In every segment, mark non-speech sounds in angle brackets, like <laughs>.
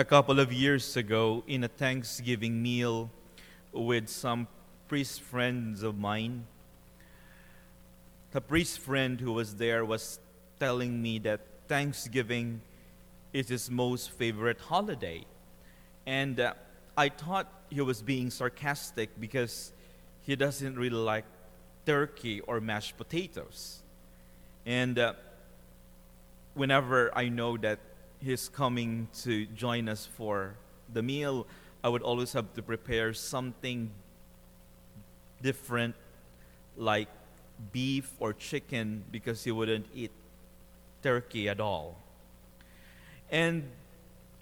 a couple of years ago in a Thanksgiving meal with some priest friends of mine. The priest friend who was there was telling me that Thanksgiving is his most favorite holiday. And uh, I thought he was being sarcastic because he doesn't really like turkey or mashed potatoes. And uh, whenever I know that he's coming to join us for the meal, I would always have to prepare something different, like beef or chicken, because he wouldn't eat turkey at all. And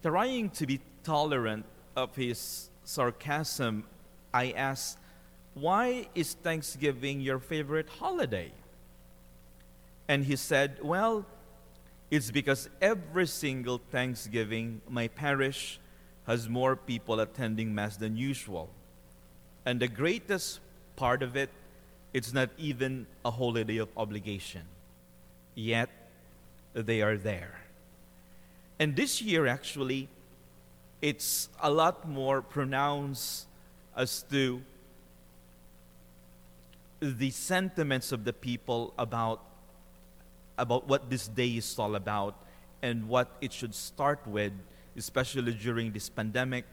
trying to be tolerant of his sarcasm, I asked, Why is Thanksgiving your favorite holiday? And he said, Well, it's because every single Thanksgiving, my parish has more people attending Mass than usual. And the greatest part of it, it's not even a holiday of obligation. Yet, they are there. And this year, actually, it's a lot more pronounced as to the sentiments of the people about about what this day is all about and what it should start with, especially during this pandemic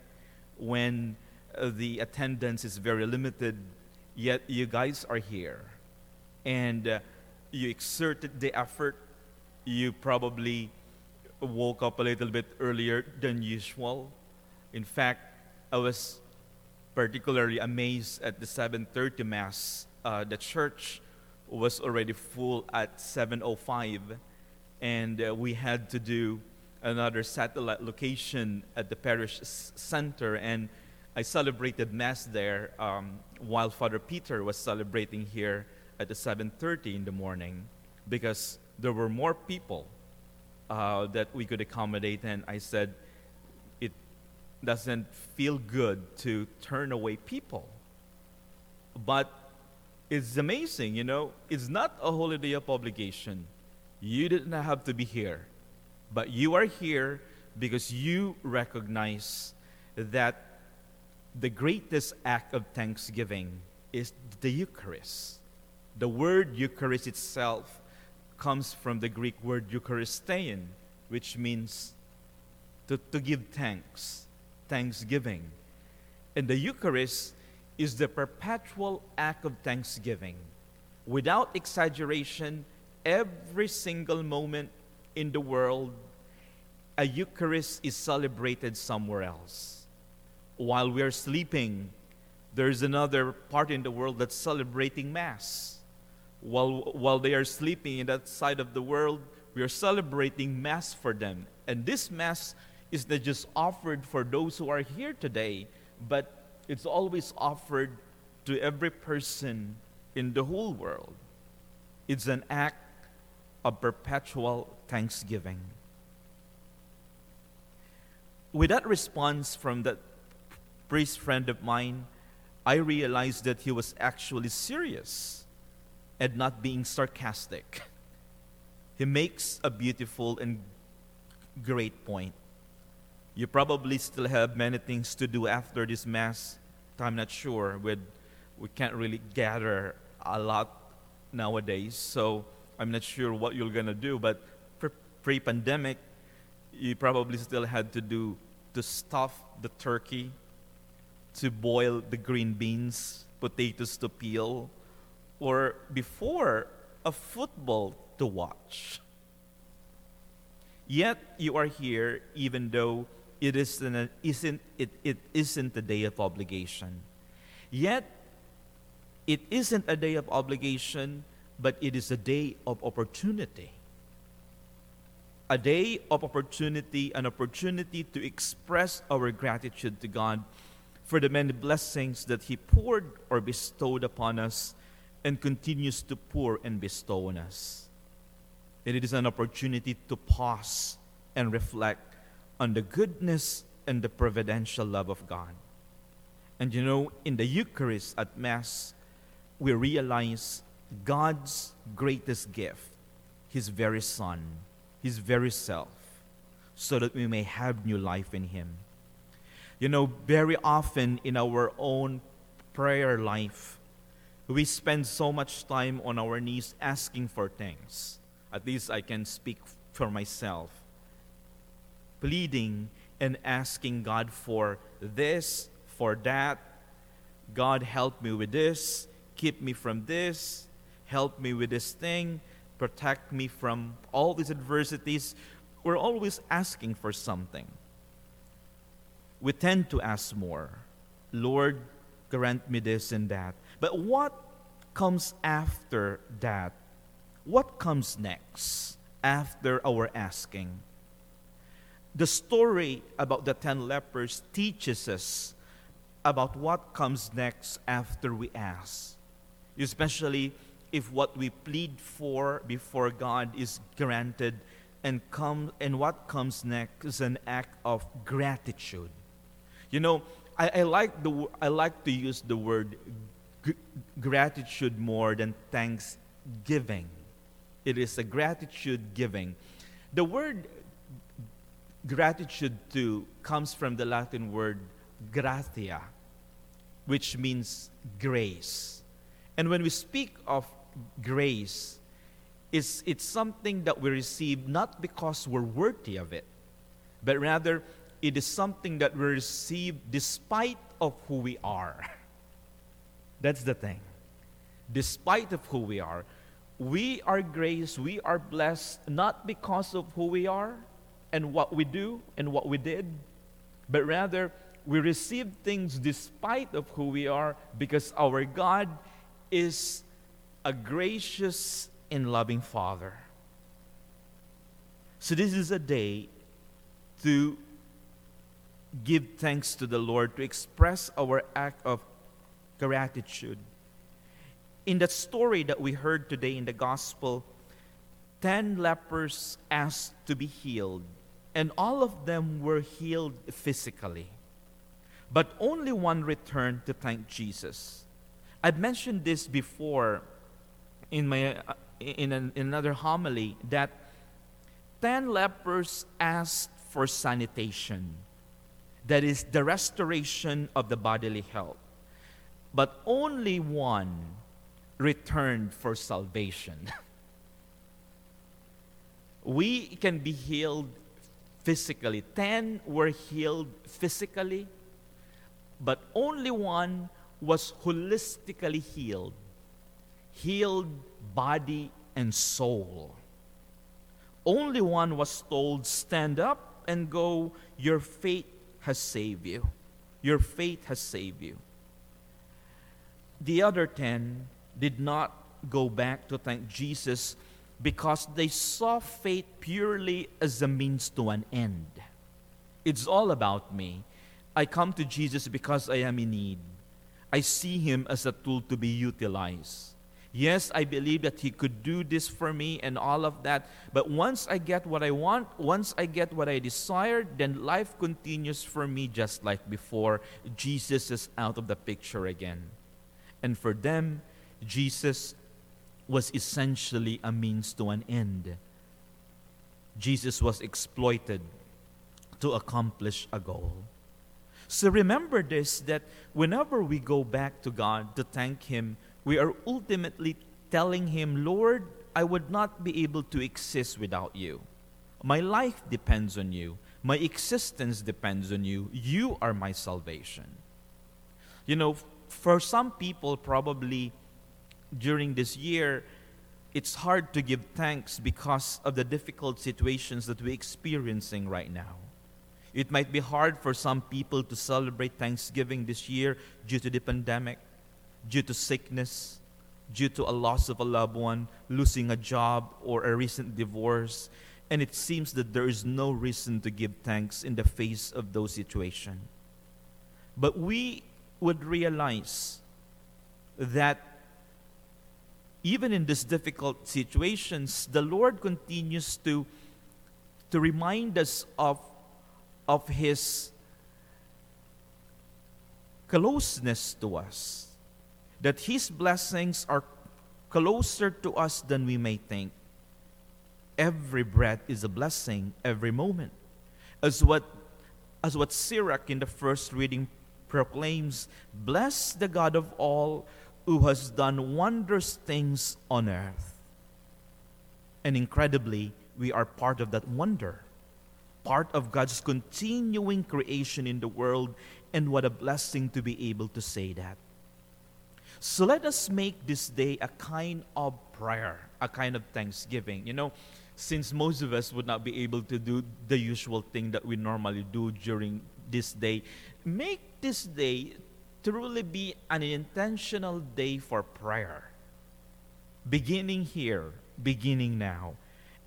when uh, the attendance is very limited, yet you guys are here. And uh, you exerted the effort. You probably woke up a little bit earlier than usual. In fact, I was particularly amazed at the 7:30 mass. Uh, the church was already full at 7:05, and uh, we had to do another satellite location at the parish s- center, and I celebrated mass there um, while Father Peter was celebrating here at the 7:30 in the morning, because there were more people uh, that we could accommodate, and I said it doesn't feel good to turn away people, but it's amazing, you know. It's not a holiday of obligation. You didn't have to be here, but you are here because you recognize that the greatest act of thanksgiving is the Eucharist. The word Eucharist itself comes from the Greek word Eucharistein, which means to, to give thanks, thanksgiving. And the Eucharist is the perpetual act of thanksgiving. Without exaggeration, every single moment in the world, a Eucharist is celebrated somewhere else. While we are sleeping, there's another part in the world that's celebrating Mass. While, while they are sleeping in that side of the world, we are celebrating Mass for them. And this Mass is not just offered for those who are here today, but it's always offered to every person in the whole world. It's an act of perpetual thanksgiving. With that response from that priest friend of mine, I realized that he was actually serious and not being sarcastic. He makes a beautiful and great point. You probably still have many things to do after this Mass. I'm not sure. With, we can't really gather a lot nowadays, so I'm not sure what you're going to do. But pre pandemic, you probably still had to do to stuff the turkey, to boil the green beans, potatoes to peel, or before a football to watch. Yet you are here even though it isn't, isn't, it, it isn't a day of obligation. Yet, it isn't a day of obligation, but it is a day of opportunity. A day of opportunity, an opportunity to express our gratitude to God for the many blessings that He poured or bestowed upon us and continues to pour and bestow on us. And it is an opportunity to pause and reflect on the goodness and the providential love of God. And you know, in the Eucharist at Mass, we realize God's greatest gift, His very Son, His very self, so that we may have new life in Him. You know, very often in our own prayer life, we spend so much time on our knees asking for things. At least I can speak for myself. Pleading and asking God for this, for that. God, help me with this, keep me from this, help me with this thing, protect me from all these adversities. We're always asking for something. We tend to ask more. Lord, grant me this and that. But what comes after that? What comes next after our asking? The story about the ten lepers teaches us about what comes next after we ask, especially if what we plead for before God is granted and come and what comes next is an act of gratitude. You know, I, I like the I like to use the word gratitude more than thanksgiving. It is a gratitude giving. The word gratitude too comes from the Latin word gratia, which means grace. And when we speak of grace, it's, it's something that we receive not because we're worthy of it, but rather it is something that we receive despite of who we are. <laughs> That's the thing. Despite of who we are, we are grace, we are blessed not because of who we are and what we do and what we did, but rather we receive things despite of who we are because our God is a gracious and loving Father. So this is a day to give thanks to the Lord, to express our act of gratitude. In the story that we heard today in the gospel, 10 lepers asked to be healed, and all of them were healed physically. But only one returned to thank Jesus. I've mentioned this before in, my, uh, in, an, in another homily that 10 lepers asked for sanitation, that is, the restoration of the bodily health but only one returned for salvation. <laughs> we can be healed physically. Ten were healed physically, but only one was holistically healed healed body and soul. Only one was told, Stand up and go, your faith has saved you. Your faith has saved you. The other ten did not go back to thank Jesus because they saw faith purely as a means to an end. It's all about me. I come to Jesus because I am in need. I see him as a tool to be utilized. Yes, I believe that he could do this for me and all of that. But once I get what I want, once I get what I desire, then life continues for me just like before. Jesus is out of the picture again. And for them, Jesus was essentially a means to an end. Jesus was exploited to accomplish a goal. So remember this that whenever we go back to God to thank Him, we are ultimately telling Him, Lord, I would not be able to exist without you. My life depends on you. My existence depends on you. You are my salvation. You know, for some people, probably during this year, it's hard to give thanks because of the difficult situations that we're experiencing right now. It might be hard for some people to celebrate Thanksgiving this year due to the pandemic, due to sickness, due to a loss of a loved one, losing a job, or a recent divorce. And it seems that there is no reason to give thanks in the face of those situations. But we would realize that even in these difficult situations, the Lord continues to, to remind us of, of His closeness to us, that His blessings are closer to us than we may think. Every breath is a blessing, every moment. As what, as what Sirach in the first reading proclaims Bless the God of all who has done wondrous things on earth. And incredibly, we are part of that wonder, part of God's continuing creation in the world, and what a blessing to be able to say that. So let us make this day a kind of prayer, a kind of thanksgiving. You know, since most of us would not be able to do the usual thing that we normally do during this day, make this day truly be an intentional day for prayer. Beginning here, beginning now.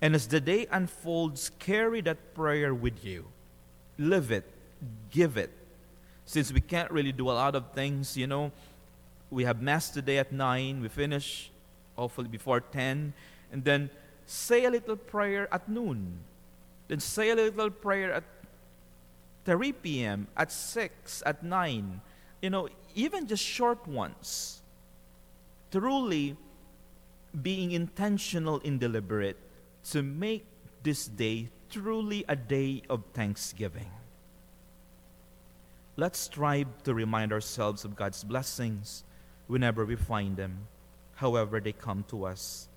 And as the day unfolds, carry that prayer with you. Live it, give it. Since we can't really do a lot of things, you know, we have Mass today at 9, we finish hopefully before 10, and then say a little prayer at noon. Then say a little prayer at 3 p.m., at 6, at 9. You know, even just short ones. Truly being intentional and deliberate to make this day truly a day of thanksgiving. Let's strive to remind ourselves of God's blessings whenever we find them, however they come to us,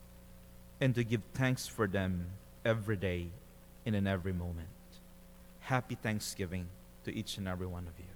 and to give thanks for them every day and in every moment. Happy Thanksgiving to each and every one of you.